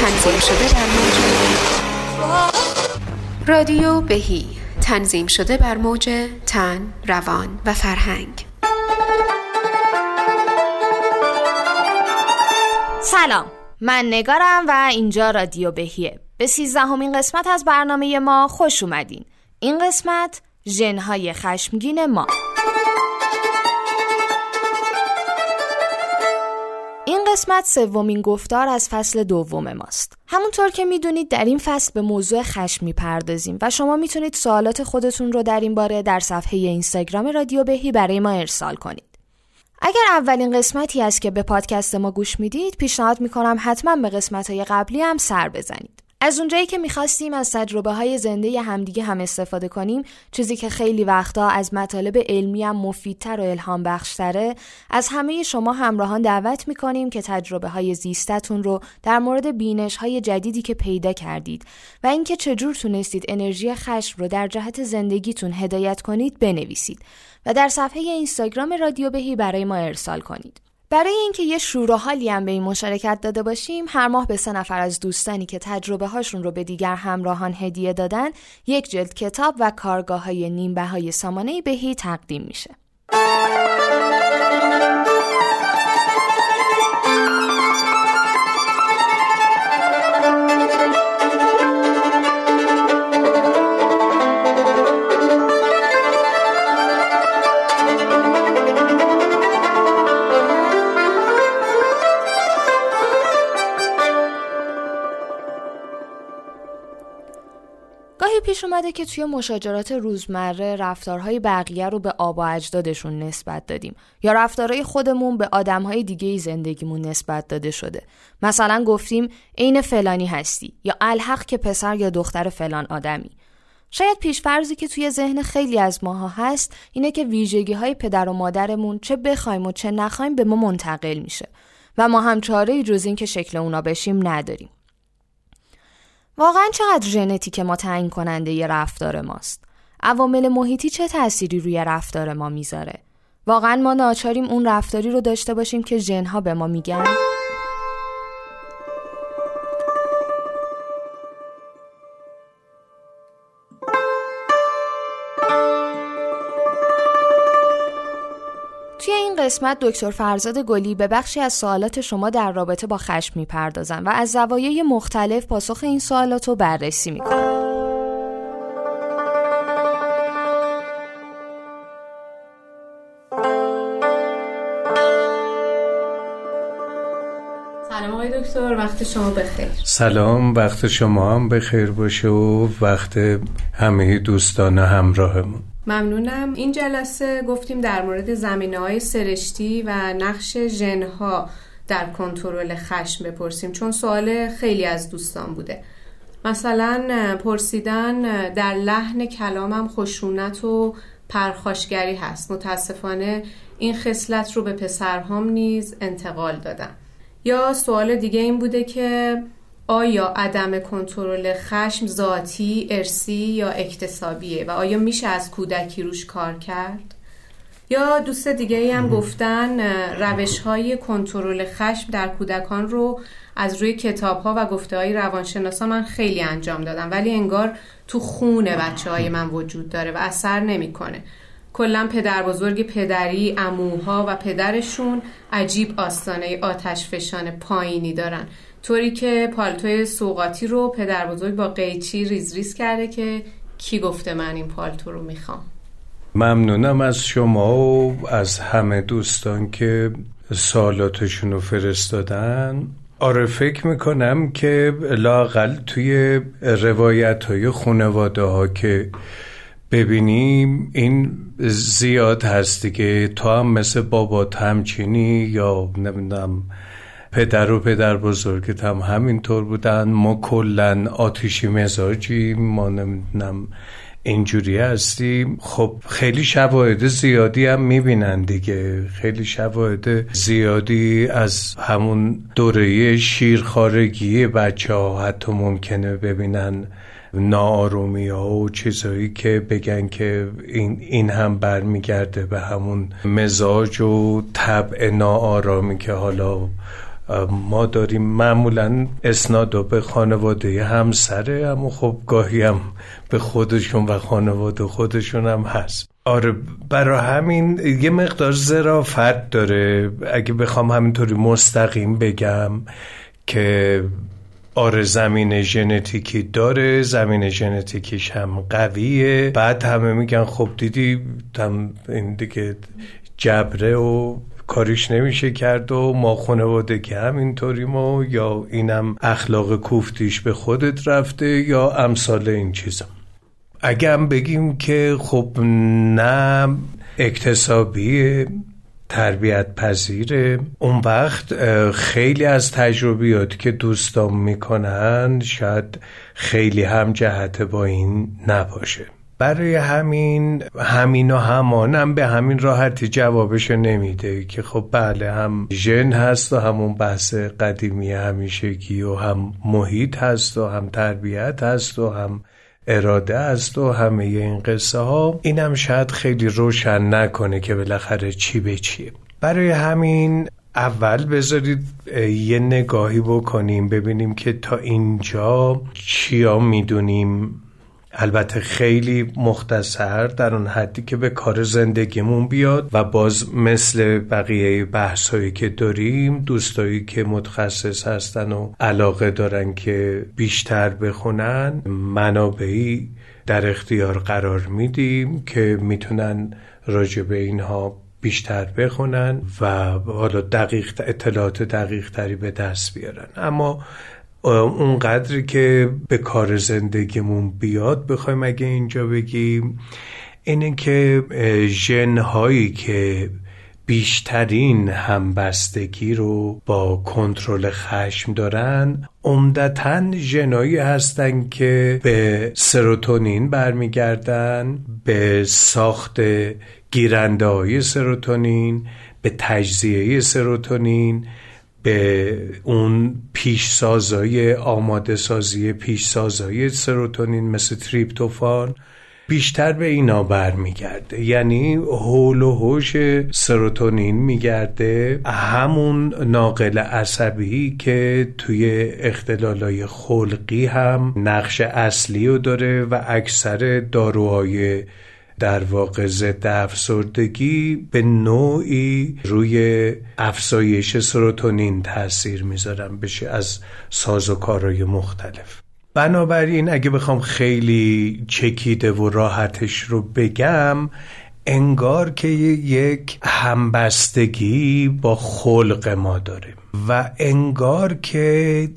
تنظیم شده در موج. رادیو بهی. تنظیم شده بر موج تن، روان و فرهنگ. سلام. من نگارم و اینجا رادیو بهیه. به سیزدهمین قسمت از برنامه ما خوش اومدین. این قسمت ژنهای خشمگین ما. قسمت سومین گفتار از فصل دوم ماست. همونطور که می‌دونید در این فصل به موضوع خشم می‌پردازیم و شما می‌تونید سوالات خودتون رو در این باره در صفحه اینستاگرام رادیو بهی برای ما ارسال کنید. اگر اولین قسمتی است که به پادکست ما گوش می‌دید پیشنهاد می‌کنم حتما به قسمت های قبلی هم سر بزنید. از اونجایی که می‌خواستیم از تجربه های زنده همدیگه هم استفاده کنیم چیزی که خیلی وقتا از مطالب علمی هم مفیدتر و الهام بخشتره از همه شما همراهان دعوت می‌کنیم که تجربه های زیستتون رو در مورد بینش های جدیدی که پیدا کردید و اینکه چجور تونستید انرژی خشم رو در جهت زندگیتون هدایت کنید بنویسید و در صفحه اینستاگرام رادیو بهی برای ما ارسال کنید. برای اینکه یه شور و حالی هم به این مشارکت داده باشیم هر ماه به سه نفر از دوستانی که تجربه هاشون رو به دیگر همراهان هدیه دادن یک جلد کتاب و کارگاه های نیمبه های سامانه بهی تقدیم میشه. پیش اومده که توی مشاجرات روزمره رفتارهای بقیه رو به آبا اجدادشون نسبت دادیم. یا رفتارهای خودمون به آدمهای دیگه زندگیمون نسبت داده شده. مثلا گفتیم عین فلانی هستی یا الحق که پسر یا دختر فلان آدمی. شاید پیشفرزی که توی ذهن خیلی از ماها هست اینه که ویژگی های پدر و مادرمون چه بخوایم و چه نخوایم به ما منتقل میشه. و ما هم چاره جز این که شکل اونا بشیم نداریم. واقعا چقدر ژنتیک ما تعیین کننده ی رفتار ماست؟ عوامل محیطی چه تأثیری روی رفتار ما می‌ذاره؟ واقعا ما ناچاریم اون رفتاری رو داشته باشیم که ژنها به ما میگن؟ قسمت دکتر فرزاد گلی به بخشی از سوالات شما در رابطه با خشم می‌پردازن و از زوایای مختلف پاسخ این سوالات رو بررسی می‌کنن. سلام آقای دکتر وقت شما بخیر سلام وقت شما هم بخیر باشه و وقت همه دوستان همراهمون ممنونم. این جلسه گفتیم در مورد زمینه های سرشتی و نقش ژنها در کنترل خشم بپرسیم چون سوال خیلی از دوستان بوده. مثلا پرسیدن در لحن کلامم خشونت و پرخاشگری هست. متاسفانه این خصلت رو به پسرهام نیز انتقال دادم. یا سوال دیگه این بوده که آیا عدم کنترل خشم ذاتی، ارسی یا اکتسابیه؟ و آیا میشه از کودکی روش کار کرد؟ یا دوست دیگه ای هم گفتن روش های کنترل خشم در کودکان رو از روی کتاب ها و گفته های روانشناسا من خیلی انجام دادم ولی انگار تو خون بچه های من وجود داره و اثر نمی‌کنه. کلا پدر بزرگ پدری، اموها و پدرشون عجیب آستانه آتش فشان پایینی دارن. طوری که پالتوی سوقاتی رو پدر بزرگ با قیچی ریز ریز کرده که کی گفته من این پالتو رو می‌خوام. ممنونم از شما و از همه دوستان که سوالاتشون رو فرستادن. آره فکر می‌کنم که لاقل توی روایت های خونواده ها که ببینیم این زیاد هست دیگه. تو هم مثل بابات همچینی یا نمی‌دونم پدر و پدر بزرگت هم همینطور بودن. ما کلا آتیشی مزاجی ما نمی‌دونم اینجوری هستیم. خب خیلی شواهد زیادی هم می‌بینن دیگه. خیلی شواهد زیادی از همون دوره شیرخارگی بچه ها حتی ممکنه ببینن نارومی ها و چیزهایی که بگن که این, این هم برمیگرده به همون مزاج و طبع ناآرامی که حالا ما داریم معمولا اسناد به خانواده همسره اما خب گاهی هم به خودشون و خانواده خودشون هم هست. آره برای همین یه مقدار زرافت داره. اگه بخوام همینطوری مستقیم بگم که آره زمین ژنتیکی داره زمین ژنتیکیش هم قویه. بعد همه میگن خب دیدی هم این دیگه جبره و کاریش نمیشه کرد و ما خانواده هم اینطوریم و یا اینم اخلاق کوفتیش به خودت رفته یا امثال این چیزا. اگه هم بگیم که خب نه اکتسابی تربیت پذیره اون وقت خیلی از تجربیات که دوستان می‌کنن شاید خیلی هم جهت با این نباشه. برای همین همین و همانم به همین راحتی جوابش نمیده که خب بله هم ژن هست و همون بحث قدیمی همیشگی و هم محیط هست و هم تربیت هست و هم اراده است و همه این قصه ها. اینم شاید خیلی روشن نکنه که بالاخره چی به چیه. برای همین اول بذارید یه نگاهی بکنیم ببینیم که تا اینجا چیا می‌دونیم. البته خیلی مختصر در اون حدی که به کار زندگیمون بیاد و باز مثل بقیه بحثایی که داریم دوستایی که متخصص هستن و علاقه دارن که بیشتر بخونن منابعی در اختیار قرار میدیم که می‌تونن راجع به اینها بیشتر بخونن و حالا دقیق اطلاعات دقیق تری به دست بیارن. اما اون قدری که به کار زندگیمون بیاد بخوایم اگه اینجا بگیم اینه که که بیشترین همبستگی رو با کنترل خشم دارن عمدتا ژنایی هستن که به سروتونین برمیگردن به ساخت گیرنده های سروتونین به تجزیه سروتونین به اون پیشسازای آماده سازی پیشسازای سروتونین مثل تریپتوفان بیشتر به اینا برمیگرده. یعنی هول و هوش سروتونین میگرده. همون ناقل عصبی که توی اختلالای خلقی هم نقش اصلی رو داره و اکثر داروهای در واقع ضد افسردگی به نوعی روی افزایش سروتونین تاثیر می‌ذارن بشه از سازوکارهای مختلف. بنابراین اگه بخوام خیلی چکیده و راحتش رو بگم انگار که یک همبستگی با خلق ما داره و انگار که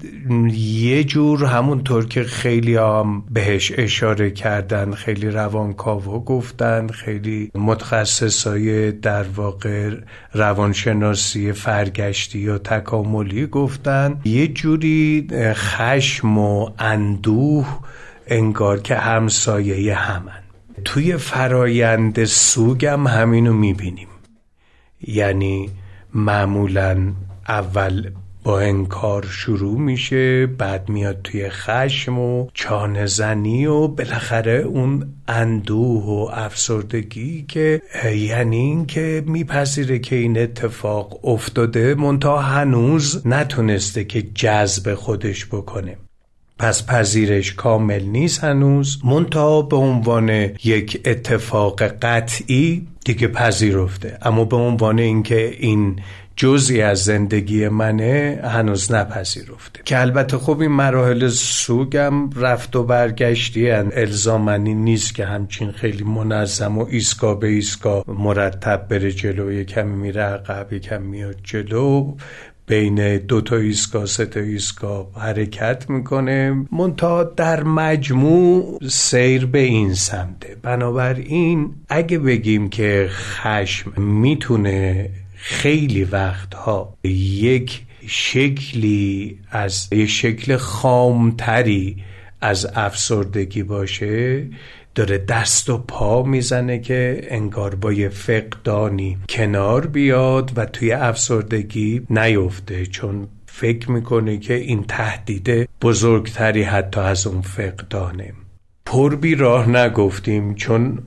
یه جور همونطور که خیلی هم بهش اشاره کردن خیلی روانکاوا گفتن خیلی متخصصای در واقع روانشناسی فرگشتی یا تکاملی گفتن. یه جوری خشم و اندوه انگار که همسایه همن. توی فرایند سوگم همینو می‌بینیم. یعنی معمولا اول با انکار شروع میشه بعد میاد توی خشم و چانه زنی و بالاخره اون اندوه و افسردگی که یعنی این که میپذیره که این اتفاق افتاده منتها هنوز نتونسته که جذب خودش بکنه. پس پذیرش کامل نیست هنوز. منتها به عنوان یک اتفاق قطعی دیگه پذیرفته. اما به عنوان اینکه این جزی از زندگی منه هنوز نپذیرفته. که البته خب این مراحل سوگم رفت و برگشتی هن. الزامنی نیست که همچین خیلی منظم و ایسکا به ایسکا مرتب بره جلو. کمی میره عقب کم میاد جلو. بین دو تا ایستگاه سه تا ایستگاه حرکت می‌کنه. منتها در مجموع سیر به این سمته. بنابراین اگه بگیم که خشم می‌تونه خیلی وقتها یک شکلی از یک شکل خامتری از افسردگی باشه داره دست و پا می‌زنه که انگار با یه فقدانی کنار بیاد و توی افسردگی نیفته چون فکر می‌کنه که این تهدید بزرگتری حتی از اون فقدانه. پر راه نگفتیم چون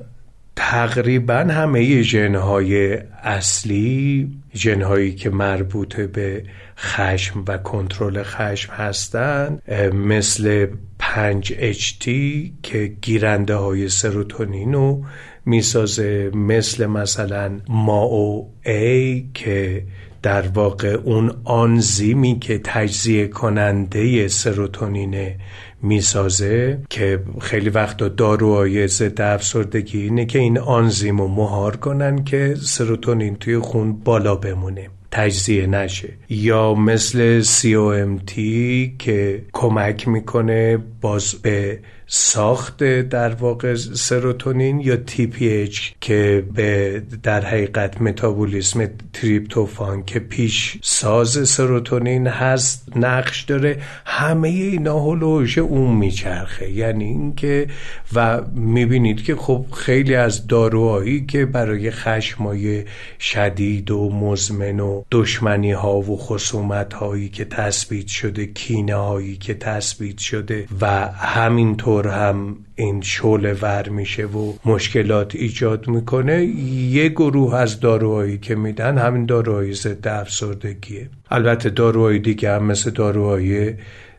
تقریبا همه ژنهای اصلی ژنهایی که مربوط به خشم و کنترل خشم هستند مثل 5 HT که گیرنده های سروتونین رو می‌سازه مثل مثلا ماو A که در واقع اون آنزیمی که تجزیه کننده سروتونینه می‌سازه که خیلی وقتا داروهای ضد افسردگی اینه که این آنزیم رو مهار کنن که سروتونین توی خون بالا بمونه. تجزیه نشه. یا مثل COMT که کمک می‌کنه باز به ساخت در واقع سروتونین یا TPH که به در حقیقت متابولیسم تریپتوفان که پیش ساز سروتونین هست نقش داره همه اینا هلوش اون میچرخه. یعنی اینکه و می‌بینید که خب خیلی از داروهایی که برای خشمای شدید و مزمن و دشمنی ها و خصومت هایی که تثبیت شده کینه هایی که تثبیت شده و همینطور هم این شعله ور میشه و مشکلات ایجاد می‌کنه یه گروه از داروهایی که میدن همین داروهای ضد افسردگیه. البته داروهای دیگه هم مثل داروهای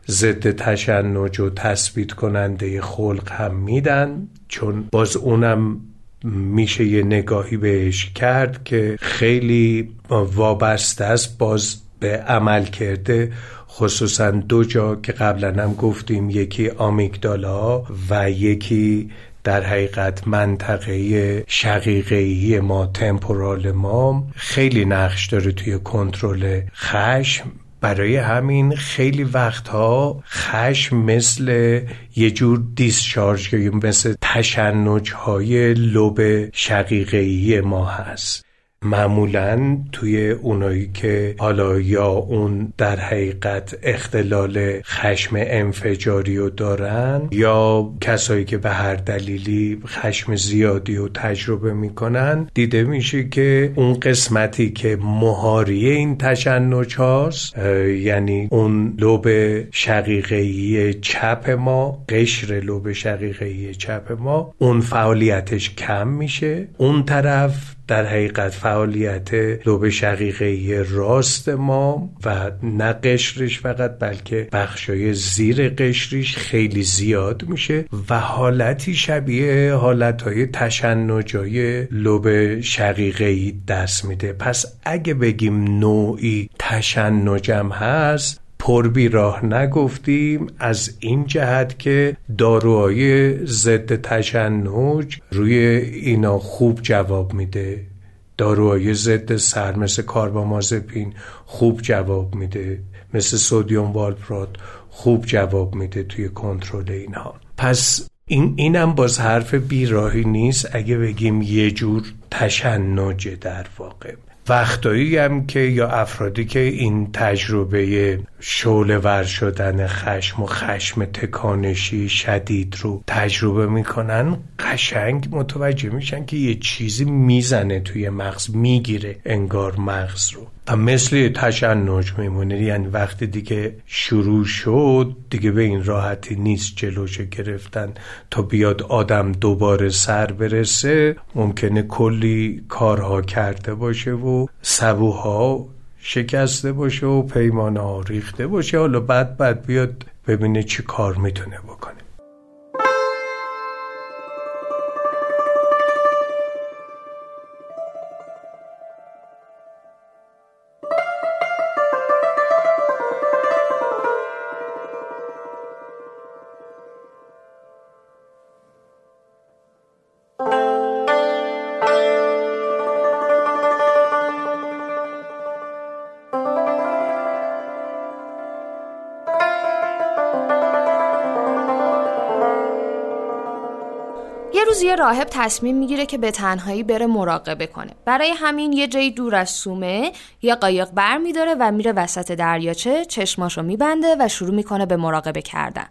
ضد تشنج و تثبیت کننده خلق هم میدن چون باز اونم میشه یه نگاهی بهش کرد که خیلی وابسته است باز به عمل کرده خصوصا دو جا که قبلا هم گفتیم یکی آمیگدالا و یکی در حقیقت منطقه شقیقه‌ای ما تمپورال ما. خیلی نقش داره توی کنترل خشم. برای همین خیلی وقتها خشم مثل یه جور دیسچارج یا مثل تشنج های لب ما هست. معمولا توی اونایی که حالا یا اون در حقیقت اختلال خشم انفجاری رو دارن یا کسایی که به هر دلیلی خشم زیادی رو تجربه می‌کنن دیده میشه که اون قسمتی که مهاری این تشنج هاست یعنی اون لوب شقیقهی چپ ما قشر لوب شقیقهی چپ ما اون فعالیتش کم میشه. اون طرف در حقیقت فعالیت لوب شقیقه راست ما و نه قشرش فقط بلکه بخشای زیر قشریش خیلی زیاد میشه و حالتی شبیه حالتهای تشنجای لوب شقیقه دست میده. پس اگه بگیم نوعی تشنجم هست پربی راه نگفتیم از این جهت که داروهای ضد تشنج روی اینا خوب جواب میده. داروهای ضد سر مثل کاربامازپین خوب جواب میده. مثل سودیوم والپرات خوب جواب میده توی کنترل اینها پس این اینم باز حرف بیراهی نیست اگه بگیم یه جور تشنجه در واقع. وقتایی هم که یا افرادی که این تجربه شعله ور شدن خشم و خشم تکانشی شدید رو تجربه می‌کنن قشنگ متوجه میشن که یه چیزی می‌زنه توی مغز می‌گیره انگار مغز رو. مثل تشنج میمونه. یعنی وقتی دیگه شروع شد دیگه به این راحتی نیست جلوش گرفتن تا بیاد آدم دوباره سر برسه. ممکنه کلی کارها کرده باشه و سبوها شکسته باشه و پیمانه ها ریخته باشه. حالا بعد بعد بیاد ببینه چی کار می‌تونه بکنه. روز یه راهب تصمیم می‌گیره که به تنهایی بره مراقبه کنه. برای همین یه جایی دور از سومه یه قایق بر میداره و میره وسط دریاچه چشماشو میبنده و شروع می‌کنه به مراقبه کردن.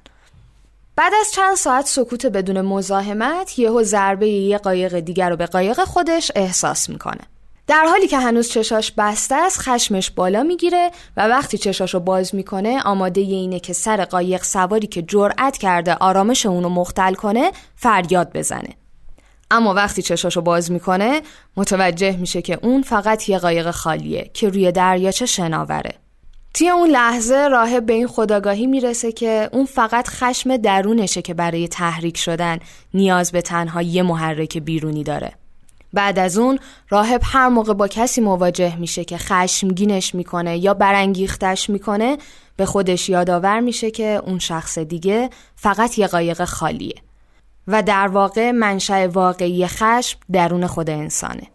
بعد از چند ساعت سکوت بدون مزاحمت یهو ضربه یه قایق دیگر رو به قایق خودش احساس می‌کنه. در حالی که هنوز چشاش بسته است خشمش بالا می‌گیره و وقتی چشاشو باز می‌کنه آماده اینه که سر قایق سواری که جرأت کرده آرامش اونو مختل کنه فریاد بزنه. اما وقتی چشاشو باز می‌کنه متوجه میشه که اون فقط یه قایق خالیه که روی دریاچه شناوره. توی اون لحظه راهب به این خداگاهی می‌رسه که اون فقط خشم درونشه که برای تحریک شدن نیاز به تنها یه محرک بیرونی داره. بعد از اون راهب هر موقع با کسی مواجه میشه که خشمگینش می‌کنه یا برانگیختش می‌کنه به خودش یادآور میشه که اون شخص دیگه فقط یه قایق خالیه. و در واقع منشأ واقعی خشم درون خود انسانه.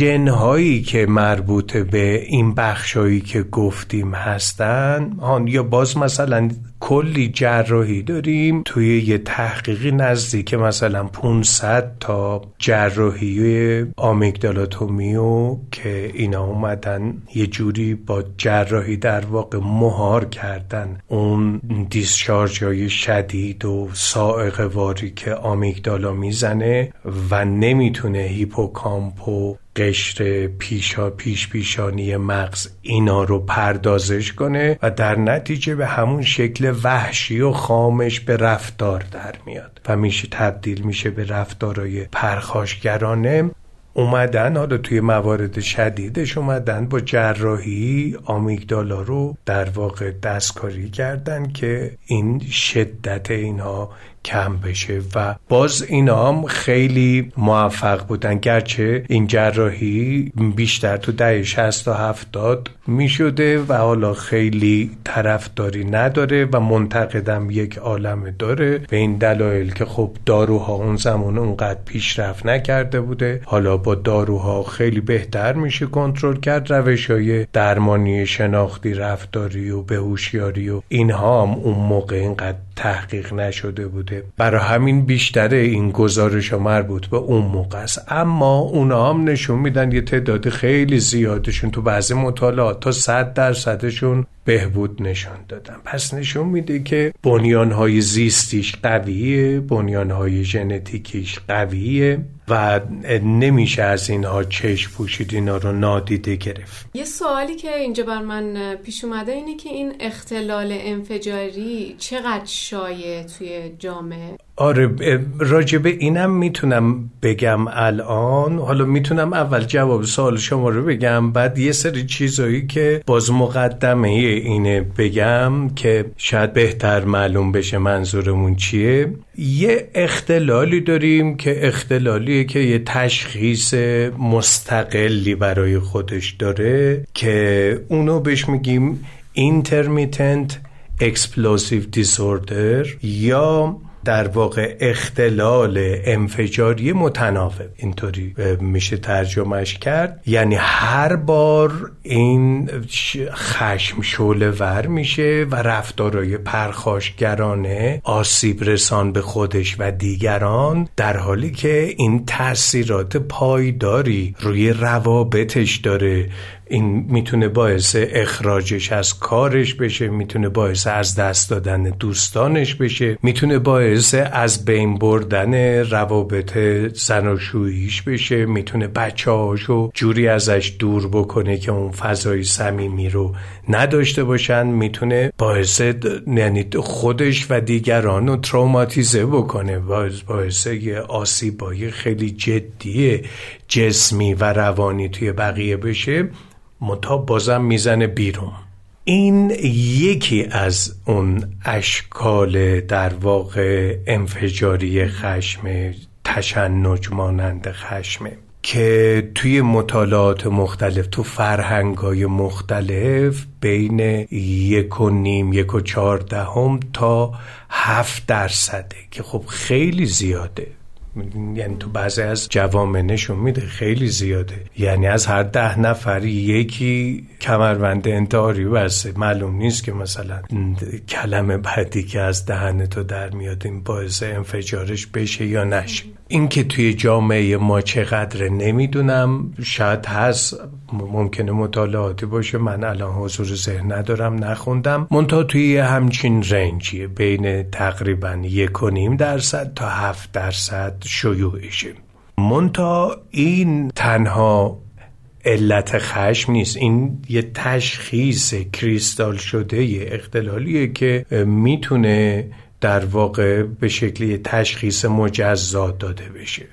این ژن هایی که مربوط به این بخشهایی که گفتیم هستن یا باز مثلا کلی جراحی داریم توی یه تحقیقی نزدیک مثلا 500 تا جراحی آمیگدالاتومیو که اینا اومدن یه جوری با جراحی در واقع مهار کردن اون دیسشارج های شدید و سائق واری که آمیگدالا می‌زنه و نمی‌تونه هیپوکامپ و قشر پیشا پیش پیشانی مغز اینا رو پردازش کنه و در نتیجه به همون شکل وحشی و خامش به رفتار در میاد. و میشه تبدیل میشه به رفتارهای پرخاشگرانه. اومدن حالا توی موارد شدیدش اومدن با جراحی آمیگدالا رو در واقع دستکاری کردن که این شدت اینها کم بشه و باز اینا هم خیلی موفق بودن. گرچه این جراحی بیشتر تو دهه 60 تا 70 می شده و حالا خیلی طرفداری نداره و منتقدم یک عالم داره. به این دلایل که خب داروها اون زمان اونقدر پیشرفت نکرده بوده. حالا با داروها خیلی بهتر میشه کنترل کرد. روش های درمانی شناختی رفتاری و بهوشیاری و اینها هم اون موقع اینقدر تحقیق نشده بوده. برای همین بیشتر این گزارش مربوط به اون موقع است. اما اونا هم نشون میدن یه تعداد خیلی زیادشون تو بعضی مطالعات تا صد درصدشون بهبود نشان دادن. پس نشون میده که بنیانهای زیستیش قویه بنیانهای ژنتیکیش قویه. و نمیشه از اینها چشم پوشید اینا رو نادیده گرفت. یه سوالی که اینجا بر من پیش اومده اینه که این اختلال انفجاری چقدر شایع توی جامعه؟ آره راجبه اینم می‌تونم بگم الان. حالا می‌تونم اول جواب سوال شما رو بگم بعد یه سری چیزایی که باز مقدمه اینه بگم که شاید بهتر معلوم بشه منظورمون چیه. یه اختلالی داریم که اختلالیه که یه تشخیص مستقلی برای خودش داره که اونو بهش میگیم intermittent explosive disorder یا در واقع اختلال انفجاری متناوب. اینطوری میشه ترجمهش کرد. یعنی هر بار این خشم شعله ور میشه و رفتارهای پرخاشگرانه آسیب رسان به خودش و دیگران در حالی که این تاثیرات پایداری روی روابطش داره این می‌تونه باعث اخراجش از کارش بشه می‌تونه باعث از دست دادن دوستانش بشه می‌تونه باعث از بین بردن روابط زناشوییش بشه می‌تونه بچه هاشو جوری ازش دور بکنه که اون فضای صمیمی رو نداشته باشن می‌تونه باعث یعنی خودش و دیگران رو تروماتیزه بکنه باعث, باعث یه آسیبای خیلی جدی جسمی و روانی توی بقیه بشه. متا بازم می‌زنه بیرون. این یکی از اون اشکال در واقع انفجاری خشم تشنج مانند خشمه که توی مطالعات مختلف تو فرهنگ مختلف بین یک و نیم یک و چهاردهم تا هفت درصده که خب خیلی زیاده. یعنی تو بعضی از جوامع نشون میده خیلی زیاده. یعنی از هر ده نفری یکی کمربند انتحاری بسته معلوم نیست که مثلا کلمه بعدی که از دهن تو در میاد این باعث انفجارش بشه یا نشه. این که توی جامعه ما چقدر نمی‌دونم شاید هست ممکنه مطالعاتی باشه. من الان حضور ذهن ندارم نخوندم. منتها توی همچین رنجیه بین تقریبا یک و نیم درصد تا هفت درصد شیوعشه. منتها این تنها علت خشم نیست. این یه تشخیص کریستال شده یه اختلالیه که می‌تونه در واقع به شکلی تشخیص مجزا داده بشه.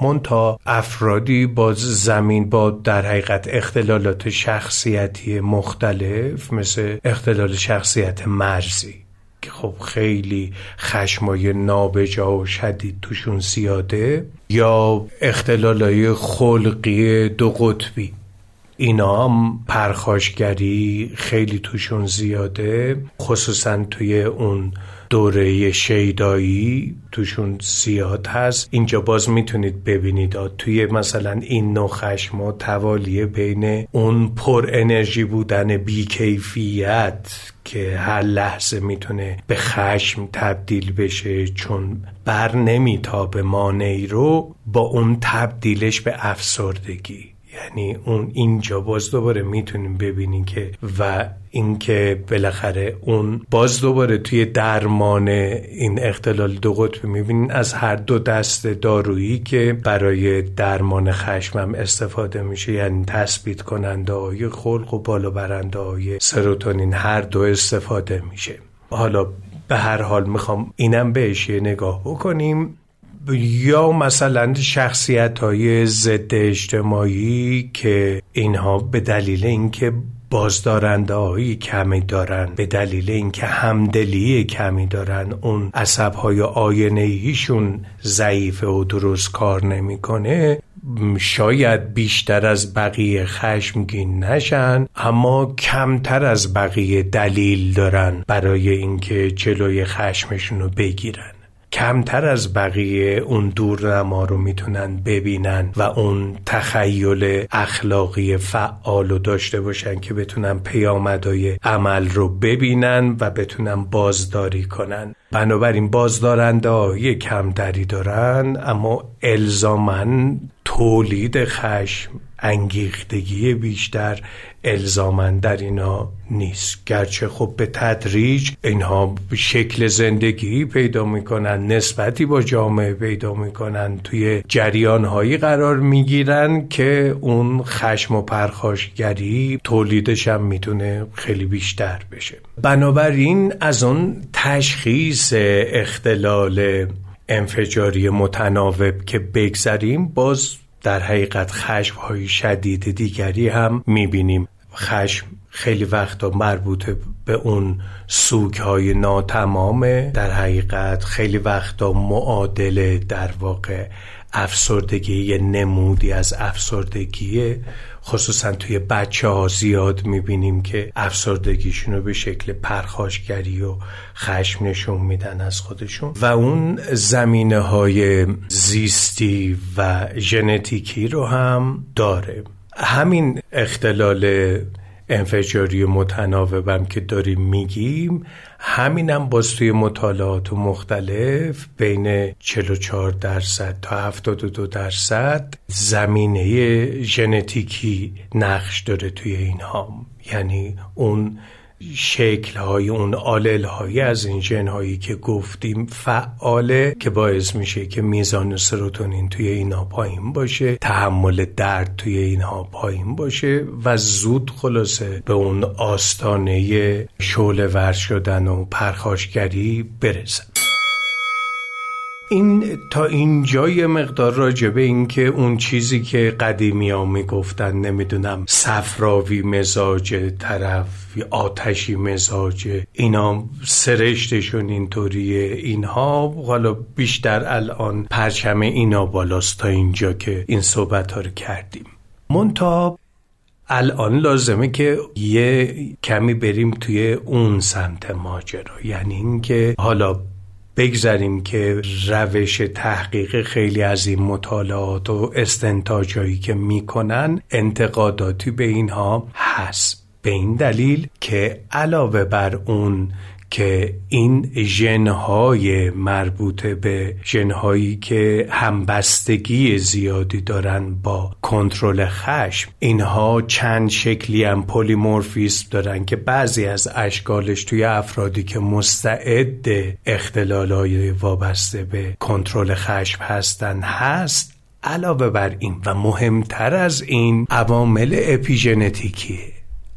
مونتا افرادی با زمین با در حقیقت اختلالات شخصیتی مختلف مثل اختلال شخصیت مرزی که خب خیلی خشمای نابجا و شدید توشون زیاده یا اختلالای خلقی دو قطبی. اینا هم پرخاشگری خیلی توشون زیاده خصوصا توی اون دوره شیدایی توشون زیاد هست. اینجا باز می‌تونید ببینید توی مثلا این نوع و توالیه بین اون پر انرژی بودن بیکیفیت که هر لحظه می‌تونه به خشم تبدیل بشه چون بر نمیتابه مانعی رو با اون تبدیلش به افسردگی. یعنی اون اینجا باز دوباره می‌تونیم ببینیم که و اینکه بالاخره اون باز دوباره توی درمان این اختلال دو قطبی می‌بینین از هر دو دست دارویی که برای درمان خشمم استفاده میشه یعنی تثبیت کننده های خلق و بالا برنده های سروتونین هر دو استفاده میشه. حالا به هر حال می‌خوام اینم بهش یه نگاه بکنیم. یا مثلا شخصیت های ضد اجتماعی که اینها به دلیل اینکه بازدارنده هایی کمی دارن. به دلیل اینکه همدلی کمی دارن. اون عصب های آینه ایشون ضعیفه و درست کار نمی‌کنه. شاید بیشتر از بقیه خشمگین نشن اما کمتر از بقیه دلیل دارن برای اینکه جلوی خشمشون رو بگیرن. کمتر از بقیه اون دورنما رو می‌تونن ببینن و اون تخیل اخلاقی فعال رو داشته باشن که بتونن پیامدهای عمل رو ببینن و بتونن بازداری کنن. بنابراین بازدارنده های کمتری دارن اما الزامن تولید خشم انگیختگی بیشتر الزامن در اینا نیست. گرچه خب به تدریج اینها شکل زندگی پیدا می‌کنن نسبتی با جامعه پیدا می‌کنن توی جریانهایی قرار می‌گیرن که اون خشم و پرخاشگری تولیدش هم می‌تونه خیلی بیشتر بشه. بنابراین از اون تشخیص اختلال انفجاری متناوب که بگذریم باز در حقیقت خشم های شدید دیگری هم می‌بینیم. خشم خیلی وقتا مربوط به اون سوک های ناتمامه. در حقیقت خیلی وقتا معادل در واقع افسردگی یه نمودی از افسردگیه. خصوصا توی بچه ها زیاد می‌بینیم که افسردگیشون رو به شکل پرخاشگری و خشم نشون میدن از خودشون. و اون زمینه های زیستی و ژنتیکی رو هم داره. همین اختلال انفجاری متناوبم که داریم میگیم همینم باز توی مطالعات مختلف بین 44 درصد تا 72 درصد زمینه ژنتیکی نقش داره توی اینها. یعنی اون شکل های اون آلل های از این ژن هایی که گفتیم فعاله که باعث میشه که میزان سروتونین توی اینها پایین باشه تحمل درد توی اینها پایین باشه و زود خلاصه به اون آستانه شعله ور شدن و پرخاشگری برسن این تا اینجا یه مقدار راجبه این که اون چیزی که قدیمی ها می‌گفتن نمی‌دونم صفراوی مزاج طرف آتشی مزاج اینا سرشتشون اینطوریه. اینها حالا بیشتر الان پرچم اینا بالاست تا اینجا که این صحبت ها رو کردیم. منتها الان لازمه که یه کمی بریم توی اون سمت ماجرا. یعنی اینکه حالا بگذاریم که روش تحقیق خیلی از این مطالعات و استنتاجهایی که می‌کنن انتقاداتی به اینها هست. به این دلیل که علاوه بر اون که این ژنهای مربوط به ژنهایی که همبستگی زیادی دارن با کنترل خشم اینها چند شکلی هم پلیمورفیسم دارن که بعضی از اشکالش توی افرادی که مستعد اختلالای وابسته به کنترل خشم هستن هست علاوه بر این و مهمتر از این عوامل اپیژنتیکیه.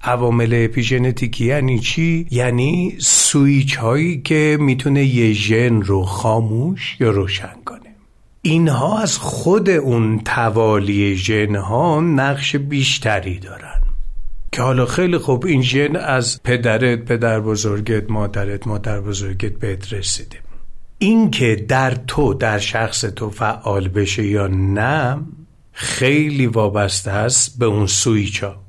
عوامل اپیژنتیکی یعنی چی؟ یعنی سویچ هایی که می‌تونه یه ژن رو خاموش یا روشن کنه. اینها از خود اون توالی ژن ها نقش بیشتری دارن. که حالا خیلی خوب این ژن از پدرت پدر بزرگت مادرت مادر بزرگت بهت رسیده. این که در تو در شخص تو فعال بشه یا نه خیلی وابسته است به اون سویچ ها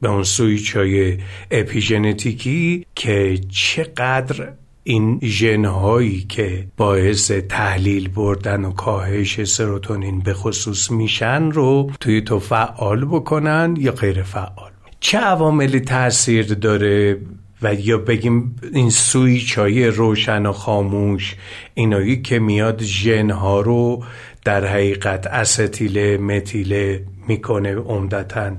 به اون سویچ های اپی‌ژنتیکی که چقدر این ژنهایی که باعث تحلیل بردن و کاهش سروتونین به خصوص میشن رو توی تو فعال بکنن یا غیر فعال. چه عواملی تاثیر داره و یا بگیم این سویچ های روشن و خاموش اینایی که میاد ژنها رو در حقیقت استیله متیله می‌کنه عمدتا؟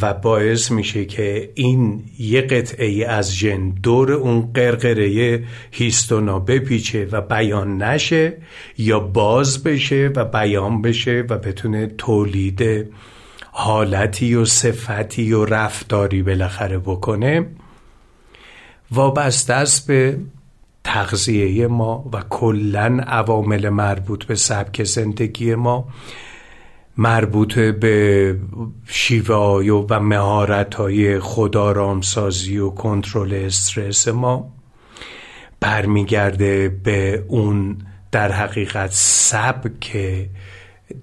و باعث میشه که این یه قطعه از ژن دور اون قرقره هیستونا بپیچه و بیان نشه یا باز بشه و بیان بشه و بتونه تولید حالتی و صفتی و رفتاری بالاخره بکنه وابسته است به تغذیه ما و کلا عوامل مربوط به سبک زندگی ما. مربوط به شیوه و مهارت های خودآرامسازی و کنترل استرس ما برمیگرده به اون در حقیقت سبک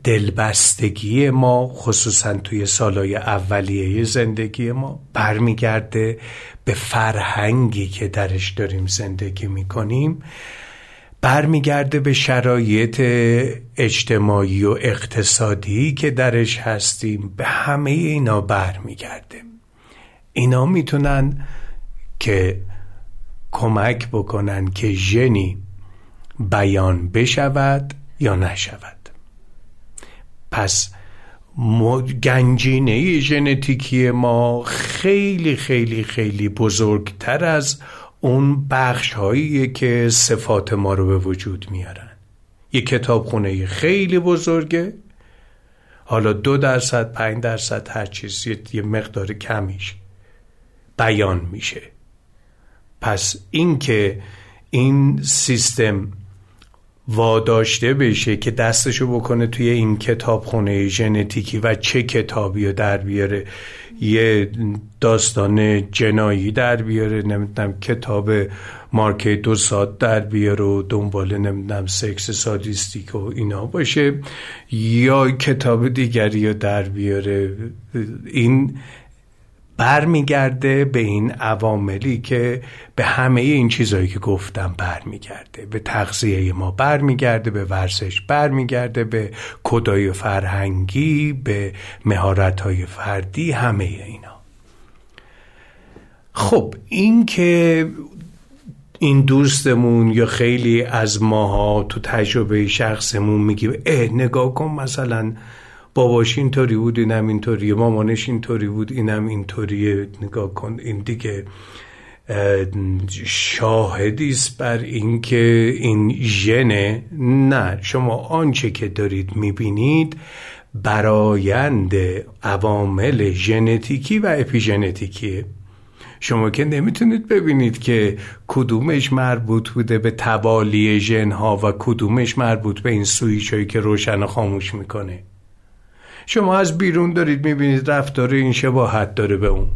دلبستگی ما خصوصا توی سالهای اولیه زندگی ما برمیگرده به فرهنگی که درش داریم زندگی می‌کنیم. برمیگرده به شرایط اجتماعی و اقتصادی که درش هستیم. به همه اینا برمیگرده. اینا می‌تونن که کمک بکنن که ژنی بیان بشود یا نشود. پس گنجینه ژنتیکی ما خیلی خیلی خیلی بزرگتر از اون بخش هایی که صفات ما رو به وجود میارن. یه کتابخونه خیلی بزرگه. حالا دو درصد پنج درصد هر چیز یه مقدار کمیش بیان میشه. پس اینکه این سیستم واداشته بشه که دستشو بکنه توی این کتابخونه ژنتیکی و چه کتابی رو در بیاره. یه داستان جنایی در بیاره نمی‌دونم کتاب مارکه دو ساعت در بیاره و دنبال نمی‌دونم سکس سادیستیک و اینا باشه یا کتاب دیگری رو در بیاره. این برمیگرده به این عواملی که به همه این چیزهایی که گفتم برمیگرده. به تغذیه ما برمیگرده به ورزش برمیگرده به کدای فرهنگی به مهارت‌های فردی همه اینا. خب این که این دوستمون یا خیلی از ماها تو تجربه شخصمون میگیم اه نگاه کن مثلا باباش اینطوری بود اینم اینطوریه مامانش اینطوری بود اینم اینطوریه نگاه کن این دیگه شاهدی است بر اینکه این ژن نه شما آنچه که دارید می‌بینید برایند عوامل ژنتیکی و اپیژنتیکیه. شما که نمی‌تونید ببینید که کدومش مربوط بوده به توالی ژنها و کدومش مربوط به این سویچ که روشن و خاموش می‌کنه. شما از بیرون دارید می‌بینید رفتار این شباهت داره به اون.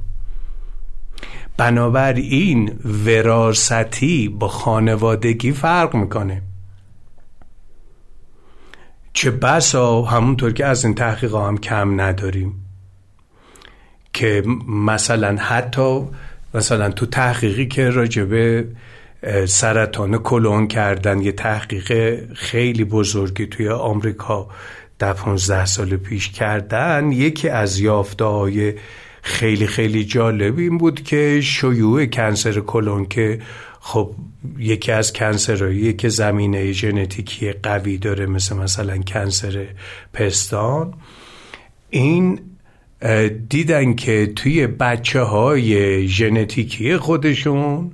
بنابراین وراستی با خانوادگی فرق می‌کنه. چه بسا همونطور که از این تحقیق هم کم نداریم که مثلا حتی مثلا تو تحقیقی که راجبه سرطان کلون کردن یه تحقیق خیلی بزرگی توی آمریکا در 15 سال پیش کردن یکی از یافته های خیلی خیلی جالب این بود که شیوع کنسر کلون که خب یکی از کنسرهایی که زمینه ژنتیکی قوی داره مثل مثلا کنسر پستان این دیدن که توی بچه های ژنتیکی خودشون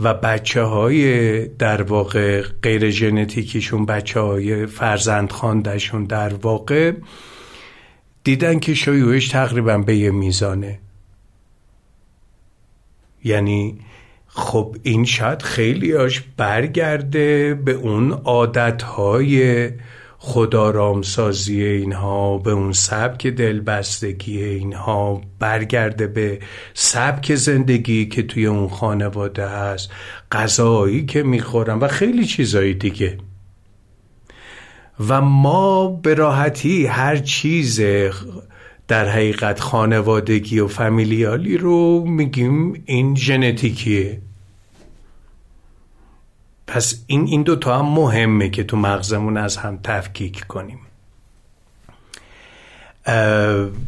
و بچه های در واقع غیر ژنتیکیشون بچه های فرزند خاندشون در واقع دیدن که شیوعش تقریبا به یه میزانه. یعنی خب این شاید خیلیاش برگرده به اون عادتهای خدارامسازی اینها به اون سبک دلبستگی اینها برگرده به سبک زندگی که توی اون خانواده هست غذایی که می‌خورن و خیلی چیزایی دیگه. و ما به راحتی هر چیز در حقیقت خانوادگی و فامیلیالی رو میگیم این ژنتیکیه. پس این این دو تا هم مهمه که تو مغزمون از هم تفکیک کنیم.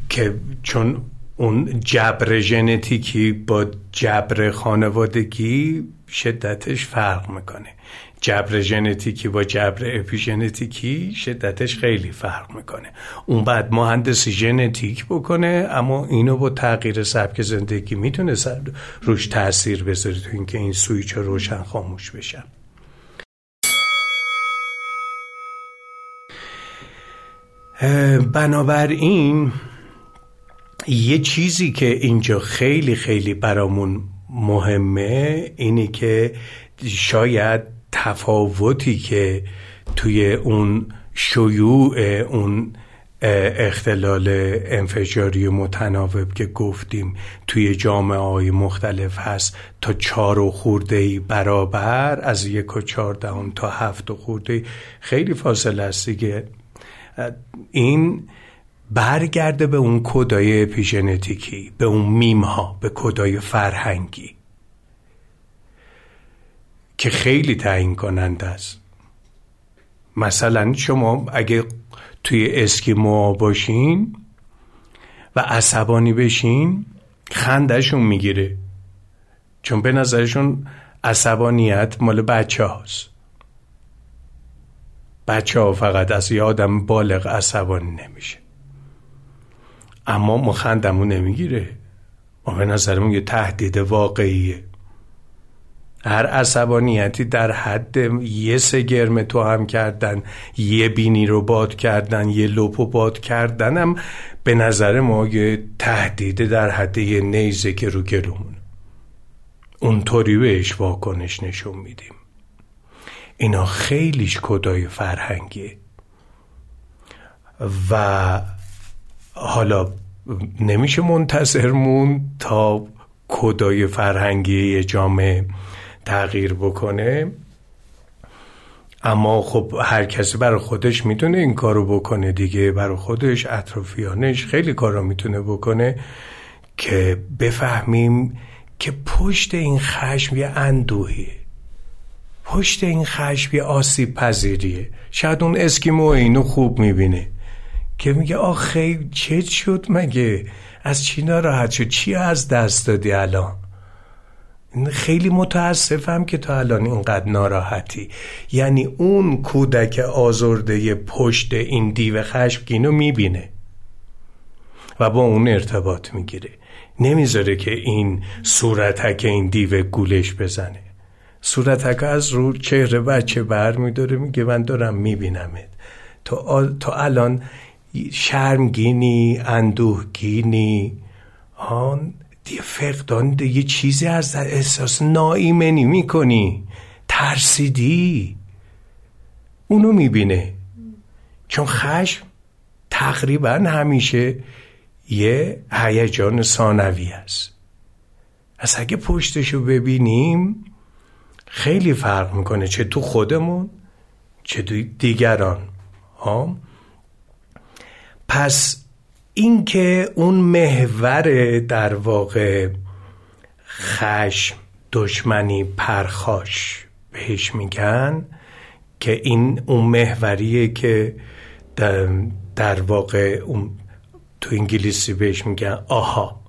که چون اون جبر ژنتیکی با جبر خانوادگی شدتش فرق می‌کنه. جبر ژنتیکی با جبر اپیژنتیکی شدتش خیلی فرق می‌کنه. اون بعد مهندسی ژنتیک بکنه اما اینو با تغییر سبک زندگی می‌تونه روش تاثیر بذاره تو اینکه این سویچ روشن خاموش بشن بنابراین یه چیزی که اینجا خیلی خیلی برامون مهمه اینی که شاید تفاوتی که توی اون شیوع اون اختلال انفجاری متناوب که گفتیم توی جامعه های مختلف هست تا چار و خورده برابر از یک و چهاردهم تا هفت و خورده خیلی فاصله است دیگه. این برگرده به اون کدای اپیژنتیکی به اون میم ها به کدای فرهنگی. که خیلی تعیین کننده است. مثلا شما اگه توی اسکیمو باشین و عصبانی بشین خندهشون می‌گیره. چون به نظرشون عصبانیت مال بچه هاست بچه ها فقط از یه آدم بالغ عصبانی نمیشه. اما ما خندمون نمی‌گیره. ما به نظرمون یه تهدید واقعیه. هر عصبانیتی در حد یه سگرم تو هم کردن یه بینی رو باد کردن یه لپو باد کردن هم به نظر ما یه تهدید در حد یه نیزه که رو گلومون. اونطوری بهش واکنش نشون میدیم. اینا خیلیش کدای فرهنگیه. و حالا نمیشه منتظر مون تا کدای فرهنگی جامعه تغییر بکنه. اما خب هر کسی برای خودش می‌تونه این کارو بکنه دیگه. برای خودش اطرافیانش خیلی کارا می‌تونه بکنه که بفهمیم که پشت این خشم یه اندوهیه. پشت این خشم یه آسیب پذیریه. شاید اون اسکیمو اینو خوب می‌بینه. که میگه آخه چه شد مگه؟ از چی ناراحت شد؟ چی از دست دادی الان؟ خیلی متاسفم که تا الان اینقدر ناراحتی. یعنی اون کودک آزرده پشت این دیو خشمگینو می‌بینه و با اون ارتباط می‌گیره. نمی‌ذاره که این صورتک این دیو گولش بزنه. صورتک از رو چهره بچه بر میداره میگه من دارم میبینمت. تو, تو الان شرمگینی اندوهگینی. آن دیگه فقدان یه چیزی از احساس ناایمنی می‌کنی. ترسیدی. اونو می‌بینه. چون خشم تقریبا همیشه یه هیجان ثانوی است. از اگه پشتشو ببینیم خیلی فرق می‌کنه چه تو خودمون چه تو دیگران. ها پس اینکه اون محور در واقع خشم دشمنی پرخاش بهش میگن که این اون محوریه که در, در واقع اون تو انگلیسی بهش میگن آها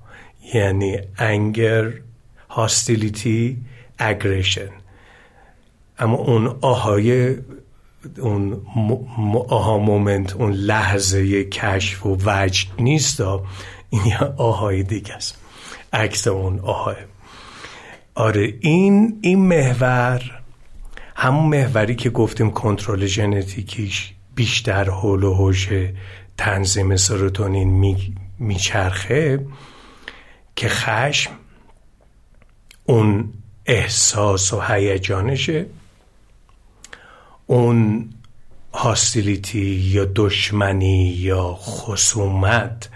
یعنی انگر هاستیلیتی اگریشن اما اون آهای اون آها مومنت اون لحظه کشف و وجد نیست این یه آهای دیگه است. عکس اون آهای. آره این این محور همون محوری که گفتیم کنترل ژنتیکیش بیشتر حول و حوش تنظیم سروتونین میچرخه که خشم اون احساس و هیجانشه. اون هاستیلیتی یا دشمنی یا خصومت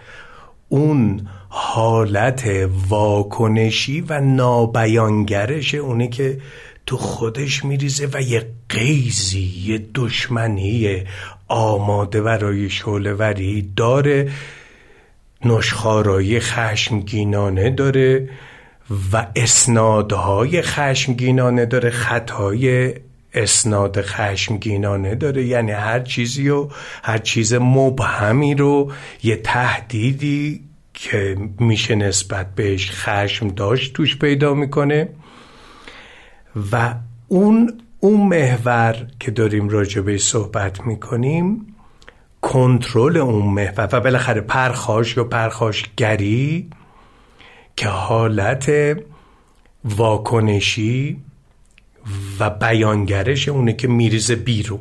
اون حالت واکنشی و نابیانگرش اونی که تو خودش میریزه و یه قیزی یه دشمنی آماده برای شولوری داره. نشخارای خشمگینانه داره و اسنادهای خشمگینانه داره خطای اسناد خشمگینانه داره. یعنی هر چیزی و هر چیز مبهمی رو یه تهدیدی که میشه نسبت بهش خشم داشت توش پیدا می‌کنه. و اون اون محور که داریم راجبه صحبت می‌کنیم کنترل اون محور. و بالاخره پرخاش یا پرخاشگری که حالت واکنشی و بیانگرش اونه که میریزه بیرون.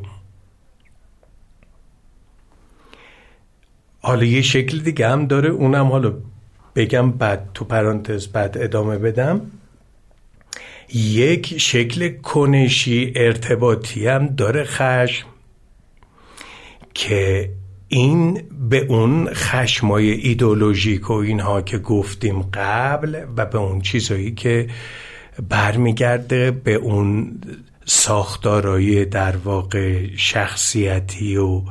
حالا یه شکل دیگه هم داره اونم حالا بگم بعد تو پرانتز بعد ادامه بدم. یک شکل کنشی ارتباطی هم داره خشم که این به اون خشمای ایدولوژیک و اینها که گفتیم قبل و به اون چیزایی که برمیگرده به اون ساختارایی در واقع شخصیتی و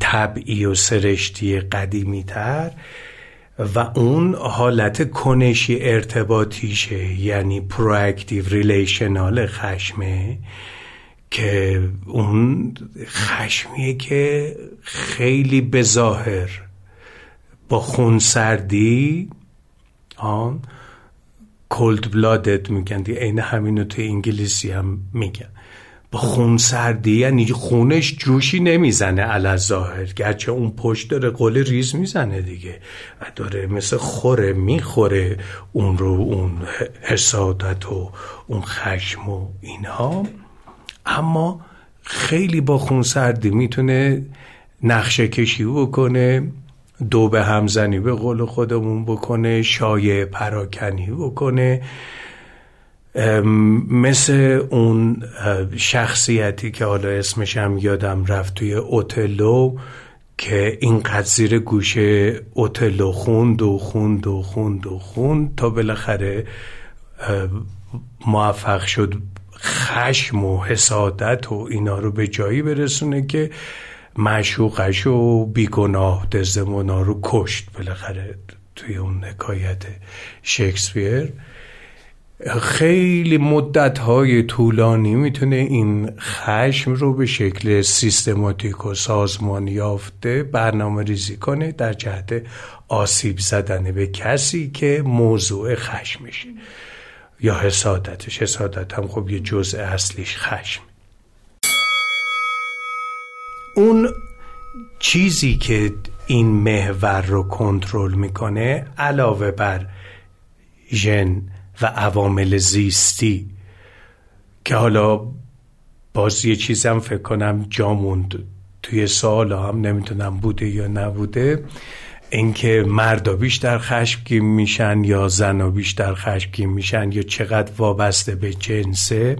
طبعی و سرشتی قدیمی تر و اون حالت کنشی ارتباطیشه یعنی proactive relational خشمه که اون خشمیه که خیلی به ظاهر با خونسردی اون cold blooded میگن عین همینو تو انگلیسی هم میگن. با خون سردی یعنی خونش جوشی نمی‌زنه علی‌الظاهر گرچه اون پشت داره قل ریز می‌زنه دیگه. و داره مثل خوره می‌خوره اون رو اون حسادت و اون خشم و اینها. اما خیلی با خون سردی می‌تونه نقشه کشی بکنه. دو به همزنی به قول خودمون بکنه شایع پراکنی بکنه. مثل اون شخصیتی که حالا اسمش هم یادم رفت توی اوتلو که اینقدر زیر گوشه اوتلو خوند و خوند و خوند و خوند تا بالاخره موفق شد خشم و حسادت و اینا رو به جایی برسونه که معشوقش و بیگناه دزدمونا رو کشت بالاخره توی اون حکایت شکسپیر. خیلی مدت های طولانی می‌تونه این خشم رو به شکل سیستماتیک و سازمان یافته برنامه ریزی کنه در جهت آسیب زدن به کسی که موضوع خشمشه. یا حسادتش. حسادت هم خب یه جزء اصلیش خشم. اون چیزی که این محور رو کنترل می‌کنه علاوه بر ژن و عوامل زیستی که حالا باز یه چیزم فکر کنم جاموند توی سال هم نمی‌تونم بوده یا نبوده اینکه مردا بیشتر خشمگین میشن یا زنا بیشتر خشمگین میشن یا چقدر وابسته به جنسه.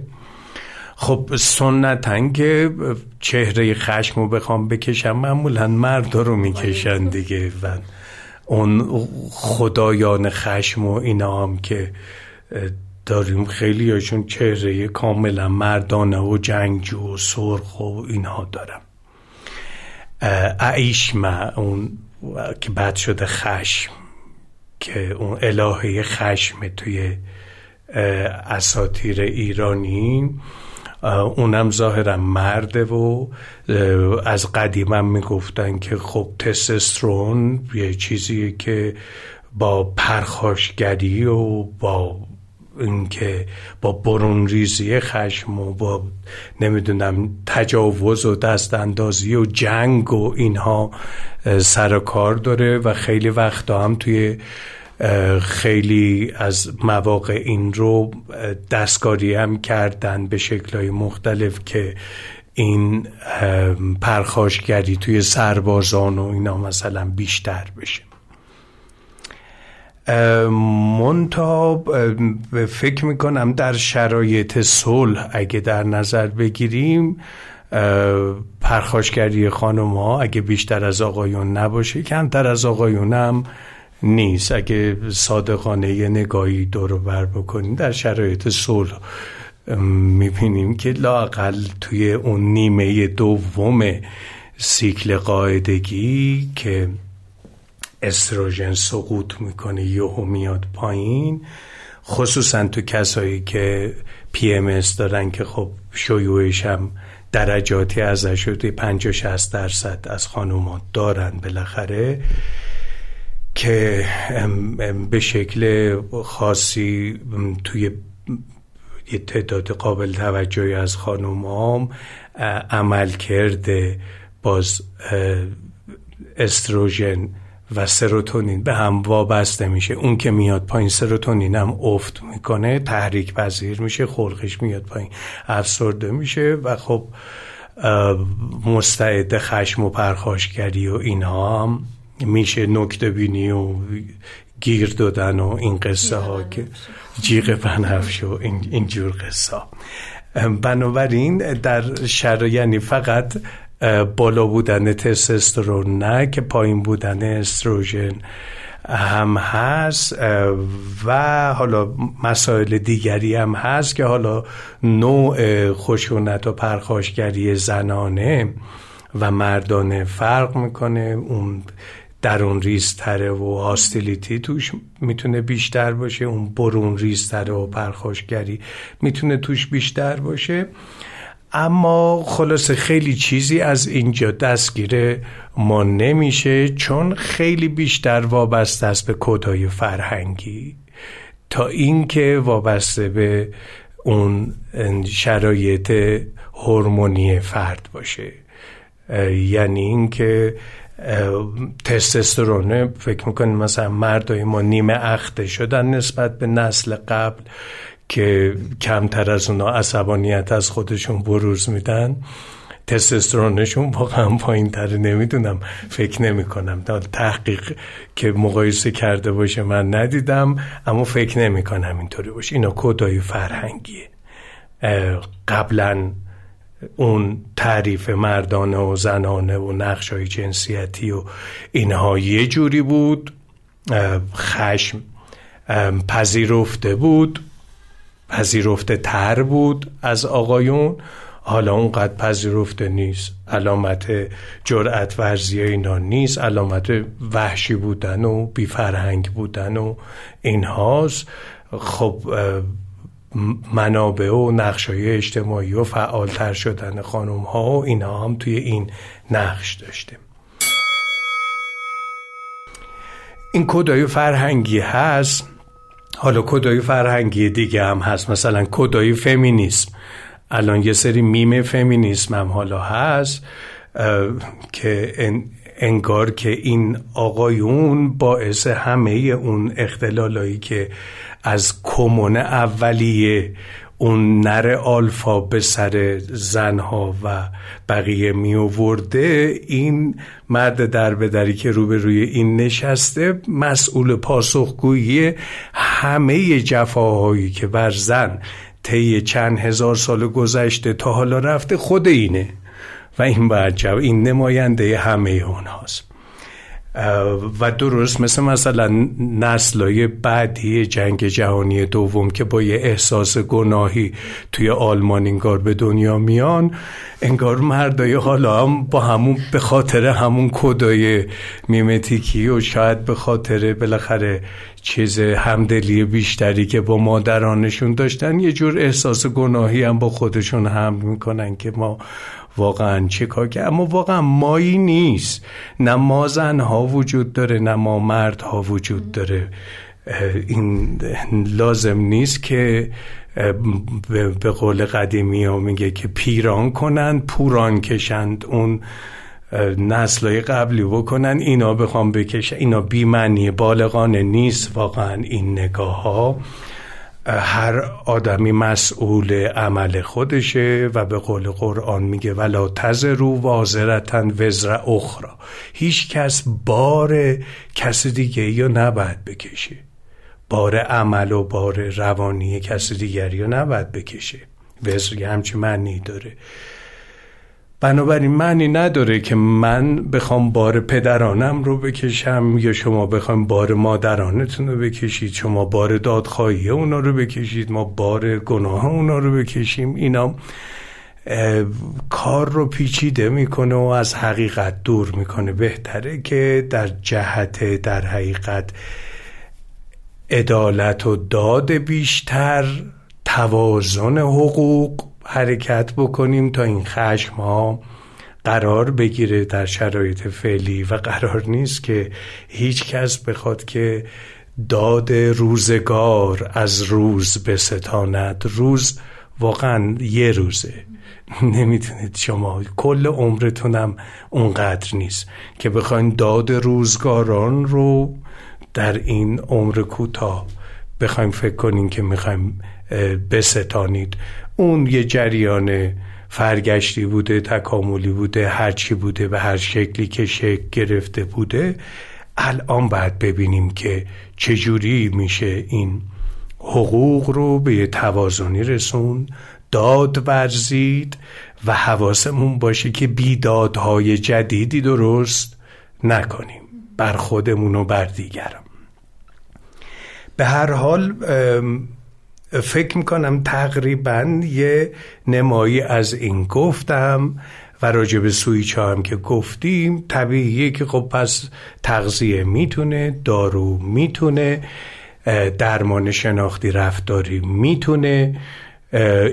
خب سنتن که چهره خشم رو بخوام بکشم معمولا مردا رو می‌کشن دیگه. و اون خدایان خشم و اینا هم که داریم خیلی هاشون چهره کاملا مردانه و جنگجو و سرخ و اینها دارم ما اون که بعد شده خشم که اون الهه خشم توی اساتیر ایرانی. اونم ظاهرا مرده و از قدیمم می‌گفتن که خب تستوسترون یه چیزیه که با پرخاشگری و با اینکه با برون ریزی خشم و با نمی‌دونم تجاوز و دست اندازی و جنگ و اینها سر کار داره و خیلی وقتا هم توی خیلی از مواقع این رو دستکاری هم کردن به شکلهای مختلف که این پرخاشگری توی سربازان و اینا مثلا بیشتر بشه. منتا فکر می‌کنم در شرایط صلح اگه در نظر بگیریم پرخاشگری خانم ها اگه بیشتر از آقایون نباشه کمتر از آقایون هم نیست. اگه صادقانه یه نگاهی دور بر بکنیم در شرایط صلح می‌بینیم که لاقل توی اون نیمه دوم سیکل قاعدگی که استروژن سقوط می‌کنه یهو میاد پایین. خصوصا تو کسایی که پی ام دارن که خب شیوعش هم درجاتی ازش شده 50 60 درصد از خانومات دارن بالاخره. که به شکل خاصی توی یه تعداد قابل توجهی از خانوم عمل کرده باز استروژن و سروتونین به هم وابسته میشه. اون که میاد پایین سروتونین هم افت می‌کنه تحریک پذیر میشه خلقش میاد پایین افسرده میشه و خب مستعد خشم و پرخاشگری و اینها هم میشه نکته بینی و گیر دادن و این قصه ها که جیغ بنفش و این, این جور قصه بنابراین در شر یعنی فقط بالا بودن تستوسترون نه که پایین بودن استروژن هم هست و حالا مسائل دیگری هم هست که حالا نوع خشونت و پرخاشگری زنانه و مردانه فرق می‌کنه. اون درون ریزتره و هاستیلیتی توش می‌تونه بیشتر باشه اون برون ریزتره و پرخاشگری می‌تونه توش بیشتر باشه. اما خلاصه خیلی چیزی از اینجا دستگیر ما نمیشه چون خیلی بیشتر وابسته است به کدای فرهنگی. تا اینکه وابسته به اون شرایط هورمونی فرد باشه. یعنی اینکه تستوسترونه فکر می‌کنیم مثلا مردای ما نیمه اخته شدن نسبت به نسل قبل که کمتر از اونا عصبانیت از خودشون بروز میدن تستوسترونشون واقعا پایین تره نمی‌دونم فکر نمی کنم تحقیق که مقایسه کرده باشه من ندیدم اما فکر نمی کنم اینطوری باشه. اینا کدای فرهنگیه. قبلا اون تعریف مردانه و زنانه و نقش های جنسیتی و اینها یه جوری بود خشم پذیرفته بود پذیرفته تر بود از آقایون. حالا اونقدر پذیرفته نیست علامت جرأت ورزی اینا نیست علامت وحشی بودن و بیفرهنگ بودن و اینهاست. خب منابع و نقشای اجتماعی و فعالتر شدن خانم ها و اینها هم توی این نقش داشته. این کدای فرهنگی هست حالا کدای فرهنگی دیگه هم هست. مثلا کدای فمینیسم. الان یه سری میم فمینیسم هم حالا هست که انگار که این آقایون باعث همه اون اختلالایی که از کمون اولیه. اون نر آلفا به سر زنها و بقیه می آورده این مرد در بدری که روبروی این نشسته مسئول پاسخگویی همه جفاهایی که بر زن طی چند هزار سال گذشته تا حالا رفته خود اینه. و این باید این نماینده همه اونهاست. و درست مثل مثلا نسلای بعدی جنگ جهانی دوم که با یه احساس گناهی توی آلمان انگار به دنیا میان انگار مردای حالا هم با همون به خاطر همون کدای میمتیکی و شاید به خاطر بالاخره چیز همدلی بیشتری که با مادرانشون داشتن یه جور احساس گناهی هم با خودشون حمل می‌کنن که ما واقعا چه کار که اما واقعا مایی نیست. نه ما زنها وجود داره نه ما مردها وجود داره. این لازم نیست که به قول قدیمی ها میگه که پیران کنند پوران کشند. اون نسلای قبلی بکنن اینا بخوام بکشن. اینا بیمنی بالغانه نیست. واقعا این نگاه ها هر آدمی مسئول عمل خودشه و به قول قرآن میگه ولا تزرو وازرتن وزر اخرى هیچ کس بار کس دیگه یا نباید بکشه. بار عمل و بار روانی کس دیگری یا نباید بکشه. وزر همچی معنی داره. بنابراین معنی نداره که من بخوام بار پدرانم رو بکشم یا شما بخوام بار مادرانتون رو بکشید شما بار دادخواهی اونا رو بکشید ما بار گناه اونا رو بکشیم. اینا کار رو پیچیده می‌کنه و از حقیقت دور می‌کنه. بهتره که در جهت در حقیقت عدالت و داد بیشتر توازن حقوق حرکت بکنیم تا این خشم ها قرار بگیره در شرایط فعلی و قرار نیست که هیچ کس بخواد که داد روزگار از روز بستاند. روز واقعا یه روزه. نمی‌تونید شما. کل عمرتونم اونقدر نیست که بخواین داد روزگاران رو در این عمر کوتاه بخوایم فکر کنین که می‌خوایم بستانید. اون یه جریان فرگشتی بوده تکاملی بوده هرچی بوده به هر شکلی که شکل گرفته بوده. الان باید ببینیم که چجوری میشه این حقوق رو به یه توازنی رسون داد ورزید و حواسمون باشه که بیدادهای جدیدی درست نکنیم. بر خودمون و بر دیگرم به هر حال فکر می‌کنم تقریبا یه نمایی از این گفتم و راجع به سویچ هم که گفتیم طبیعیه که خب پس تغذیه می‌تونه دارو می‌تونه درمان شناختی رفتاری می‌تونه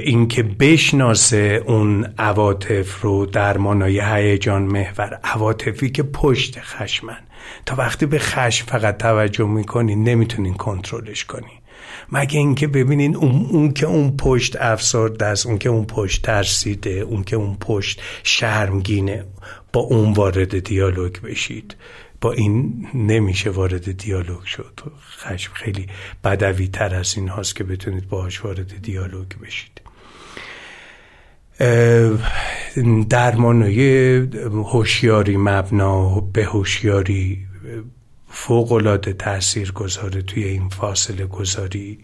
اینکه بشناسه اون عواطف رو درمانای هیجان محور عواطفی که پشت خشمن. تا وقتی به خشم فقط توجه می‌کنین نمی‌تونین کنترلش کنین مگه اینکه ببینین اون, اون که اون پشت افسرده است اون که اون پشت ترسیده اون که اون پشت شرمگینه با اون وارد دیالوگ بشید. با این نمیشه وارد دیالوگ شد. خشم خیلی بدوی تر از این هاست که بتونید باهاش وارد دیالوگ بشید. درمانای هوشیاری مبنا به هوشیاری فوق العاده تأثیر گذاره توی این فاصله گذاری.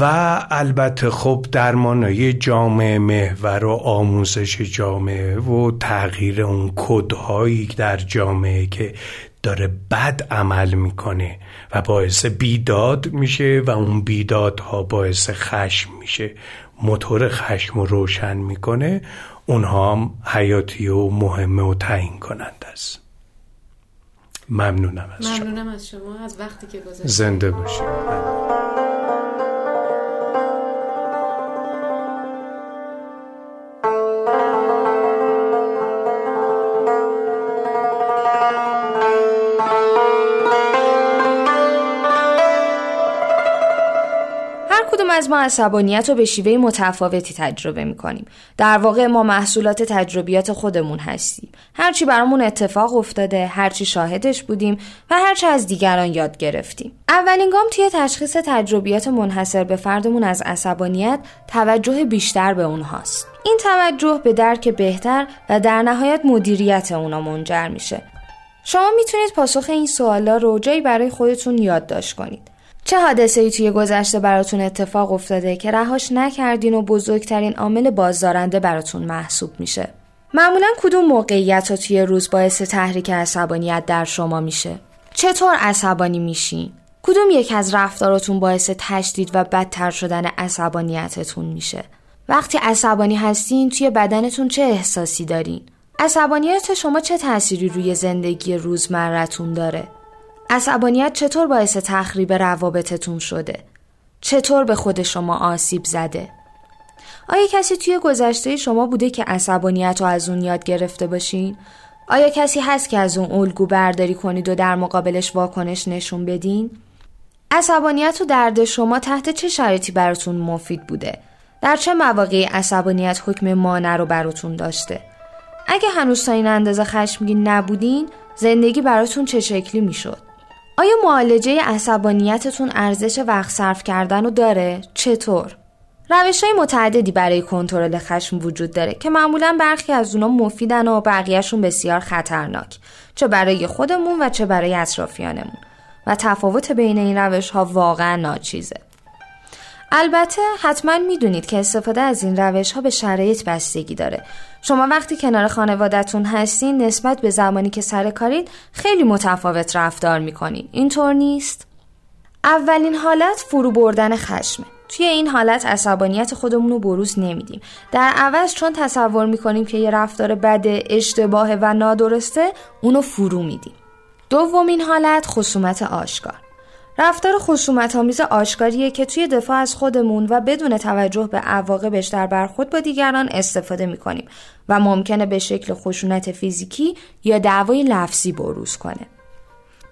و البته خب درمانای جامعه محور و آموزش جامعه و تغییر اون کدهایی در جامعه که داره بد عمل می‌کنه و باعث بیداد میشه و اون بیدادها باعث خشم میشه. موتور خشم رو روشن می‌کنه. اونها هم حیاتی و مهمه و تعیین کنند است. ممنونم از شما. ممنونم از شما از وقتی که گذاشتید. زنده باشید. از ما عصبانیت رو به شیوه متفاوتی تجربه می‌کنیم. در واقع ما محصولات تجربیات خودمون هستیم. هرچی برامون اتفاق افتاده هرچی شاهدش بودیم و هرچی از دیگران یاد گرفتیم. اولین گام توی تشخیص تجربیات منحصر به فردمون از عصبانیت توجه بیشتر به اونهاست. این توجه به درک بهتر و در نهایت مدیریت اونا منجر میشه. شما می‌تونید پاسخ این سوالا رو جایی برای خودتون یادداشت کنید. چه حادثه ای توی گذشته براتون اتفاق افتاده که رهاش نکردین و بزرگترین عامل بازدارنده براتون محسوب میشه؟ معمولا کدوم موقعیت ها توی روز باعث تحریک عصبانیت در شما میشه؟ چطور عصبانی میشین؟ کدوم یک از رفتاراتون باعث تشدید و بدتر شدن عصبانیتتون میشه؟ وقتی عصبانی هستین توی بدنتون چه احساسی دارین؟ عصبانیت شما چه تأثیری روی زندگی روزمرتون داره؟ عصبانیت چطور باعث تخریب روابطتون شده؟ چطور به خود شما آسیب زده؟ آیا کسی توی گذشته شما بوده که عصبانیت رو از اون یاد گرفته باشین؟ آیا کسی هست که از اون الگو برداری کنید و در مقابلش واکنش نشون بدین؟ عصبانیت و درد شما تحت چه شرایطی براتون مفید بوده؟ در چه مواقعی عصبانیت حکم مانع رو براتون داشته؟ اگه هنوز تا این اندازه خشمگین نبودین، زندگی براتون چه شکلی می‌شد؟ آیا معالجه عصبانیتتون ارزش وقت صرف کردن رو داره؟ چطور؟ روش های متعددی برای کنترل خشم وجود داره که معمولا برخی از اونا مفیدن و بقیهشون بسیار خطرناک چه برای خودمون و چه برای اطرافیانمون و تفاوت بین این روش ها واقعا ناچیزه البته حتما می‌دونید که استفاده از این روش ها به شرایط بستگی داره. شما وقتی کنار خانوادتون هستین نسبت به زمانی که سر کارید خیلی متفاوت رفتار می‌کنین. اینطور نیست؟ اولین حالت فرو بردن خشمه. توی این حالت عصبانیت خودمون رو بروز نمیدیم. در عوض چون تصور می‌کنیم که یه رفتار بد اشتباه و نادرسته اونو فرو میدیم. دومین حالت خصومت آشکار. رفتار خصومت آمیز آشکاریه که توی دفاع از خودمون و بدون توجه به عواقبش در برخورد با دیگران استفاده می‌کنیم و ممکنه به شکل خشونت فیزیکی یا دعوای لفظی بروز کنه.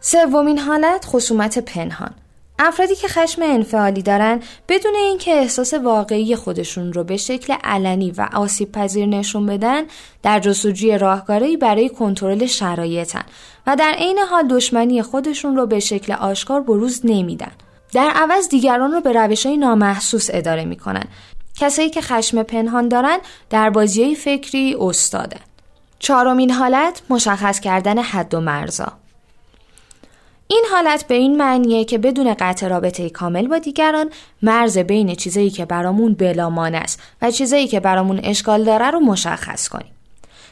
سومین حالت خصومت پنهان افرادی که خشم انفعالی دارن بدون اینکه احساس واقعی خودشون رو به شکل علنی و آسیب پذیر نشون بدن در جستجوی راهکارهایی برای کنترل شرایطن و در عین حال دشمنی خودشون رو به شکل آشکار بروز نمیدن. در عوض دیگران رو به روش های نامحسوس اداره می‌کنن. کسایی که خشم پنهان دارن در بازی فکری استادن. چهارمین حالت مشخص کردن حد و مرزا. این حالت به این معنیه که بدون قطع رابطه کامل با دیگران مرز بین چیزایی که برامون بلامان است و چیزایی که برامون اشکال داره رو مشخص کنیم.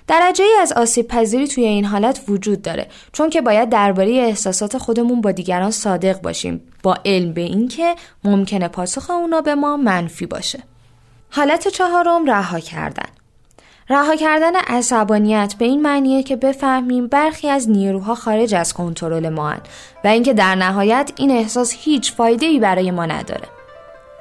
درجه ای از آسیب پذیری توی این حالت وجود داره چون که باید درباره احساسات خودمون با دیگران صادق باشیم با علم به اینکه ممکنه پاسخ اونا به ما منفی باشه. حالت چهارم رها کردن رها کردن عصبانیت به این معنیه که بفهمیم برخی از نیروها خارج از کنترل ما هن و اینکه در نهایت این احساس هیچ فایده ای برای ما نداره.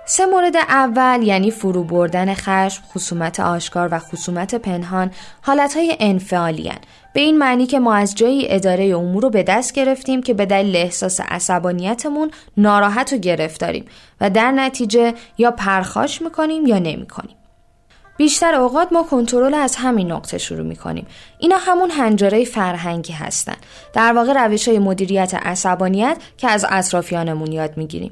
سه مورد اول یعنی فرو بردن خشم، خصومت آشکار و خصومت پنهان حالتهای انفعالی هن. به این معنی که ما از جایی اداره امور رو به دست گرفتیم که به دلیل احساس عصبانیتمون ناراحت و گرفتاریم و در نتیجه یا پرخاش می‌کنیم یا نمی‌کنیم. بیشتر اوقات ما کنترل از همین نقطه شروع می کنیم. اینا همون هنجاره فرهنگی هستن. در واقع روش های مدیریت عصبانیت که از اطرافیانمون یاد می‌گیریم.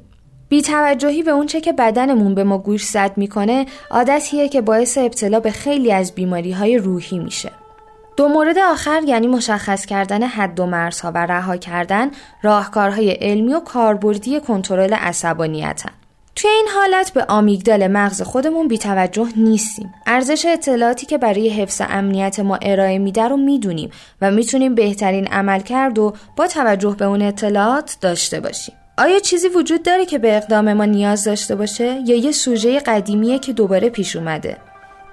بی توجهی به اونچه که بدنمون به ما گوش زد می‌کنه عادتیه که باعث ابتلا به خیلی از بیماری های روحی میشه. دو مورد آخر یعنی مشخص کردن حد و مرزها و رها کردن راهکارهای علمی و کاربردی کنترل عصبانیتن. توی این حالت به آمیگدال مغز خودمون بیتوجه نیستیم. ارزش اطلاعاتی که برای حفظ امنیت ما ارائه میده رو می‌دونیم و می‌تونیم بهترین عمل کرد و با توجه به اون اطلاعات داشته باشیم. آیا چیزی وجود داره که به اقدام ما نیاز داشته باشه یا یه سوژه قدیمیه که دوباره پیش اومده؟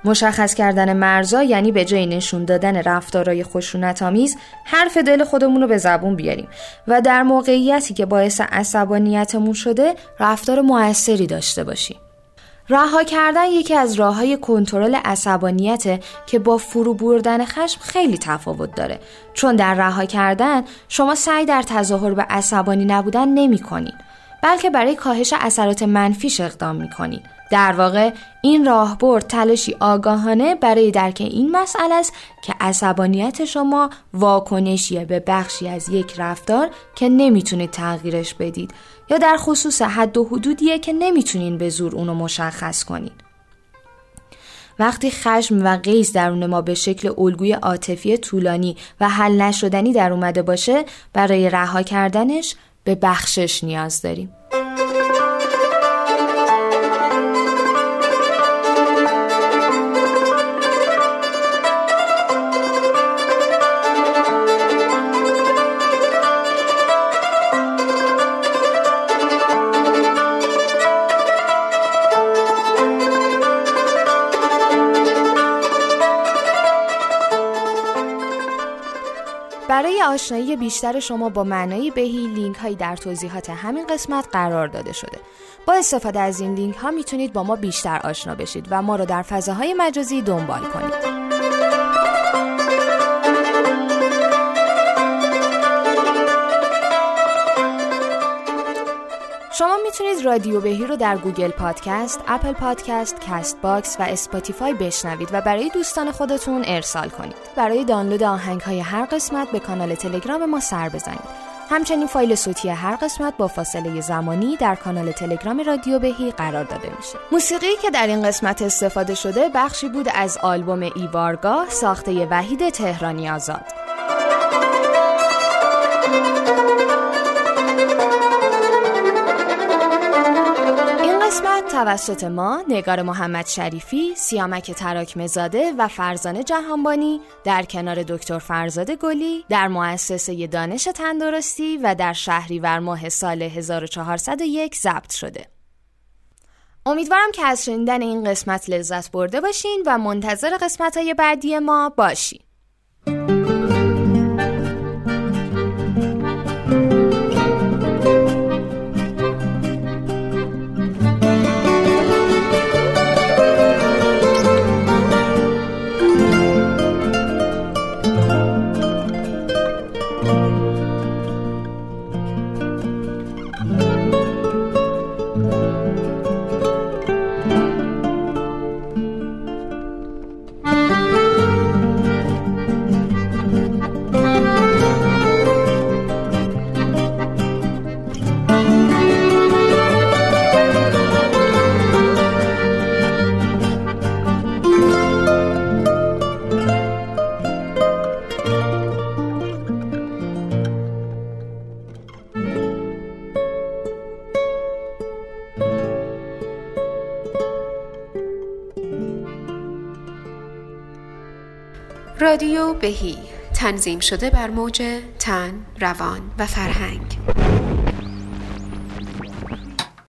مشخص کردن مرزا یعنی به جای نشون دادن رفتارهای خشونت آمیز حرف دل خودمون رو به زبون بیاریم و در موقعیتی که باعث عصبانیتمون شده رفتار موثری داشته باشیم. رها کردن یکی از راه های کنترل عصبانیت که با فرو بردن خشم خیلی تفاوت داره چون در رها کردن شما سعی در تظاهر به عصبانی نبودن نمی کنین بلکه برای کاهش اثرات منفیش اقدام می کنین در واقع این راهبرد تلاشی آگاهانه برای درک این مسئله است که عصبانیت شما واکنشیه به بخشی از یک رفتار که نمی‌تونید تغییرش بدید یا در خصوص حد و حدودیه که نمی‌تونین به زور اونو مشخص کنید. وقتی خشم و قیز درون ما به شکل الگوی عاطفی طولانی و حل نشدنی در اومده باشه برای رها کردنش به بخشش نیاز داریم. آشنایی بیشتر شما با معنای بهی لینک هایی در توضیحات همین قسمت قرار داده شده. با استفاده از این لینک ها می‌تونید با ما بیشتر آشنا بشید و ما رو در فضاهای مجازی دنبال کنید. شما می‌تونید رادیو بهی رو در Google Podcasts، Apple Podcasts، Castbox و Spotify بشنوید و برای دوستان خودتون ارسال کنید. برای دانلود آهنگ های هر قسمت به کانال تلگرام ما سر بزنید. همچنین فایل صوتی هر قسمت با فاصله زمانی در کانال تلگرام رادیو بهی قرار داده میشه. موسیقی که در این قسمت استفاده شده بخشی بود از آلبوم ایوارگاه ساخته وحید تهرانی آزاد. توسط ما نگار محمد شریفی، سیامک تراکمزاده و فرزانه جهانبانی در کنار دکتر فرزاد گلی در مؤسسه دانش تندرستی و در شهریور ماه سال 1401 ضبط شده. امیدوارم که از شنیدن این قسمت لذت برده باشین و منتظر قسمت های بعدی ما باشین. رادیو بهی. تنظیم شده بر موج تن، روان و فرهنگ.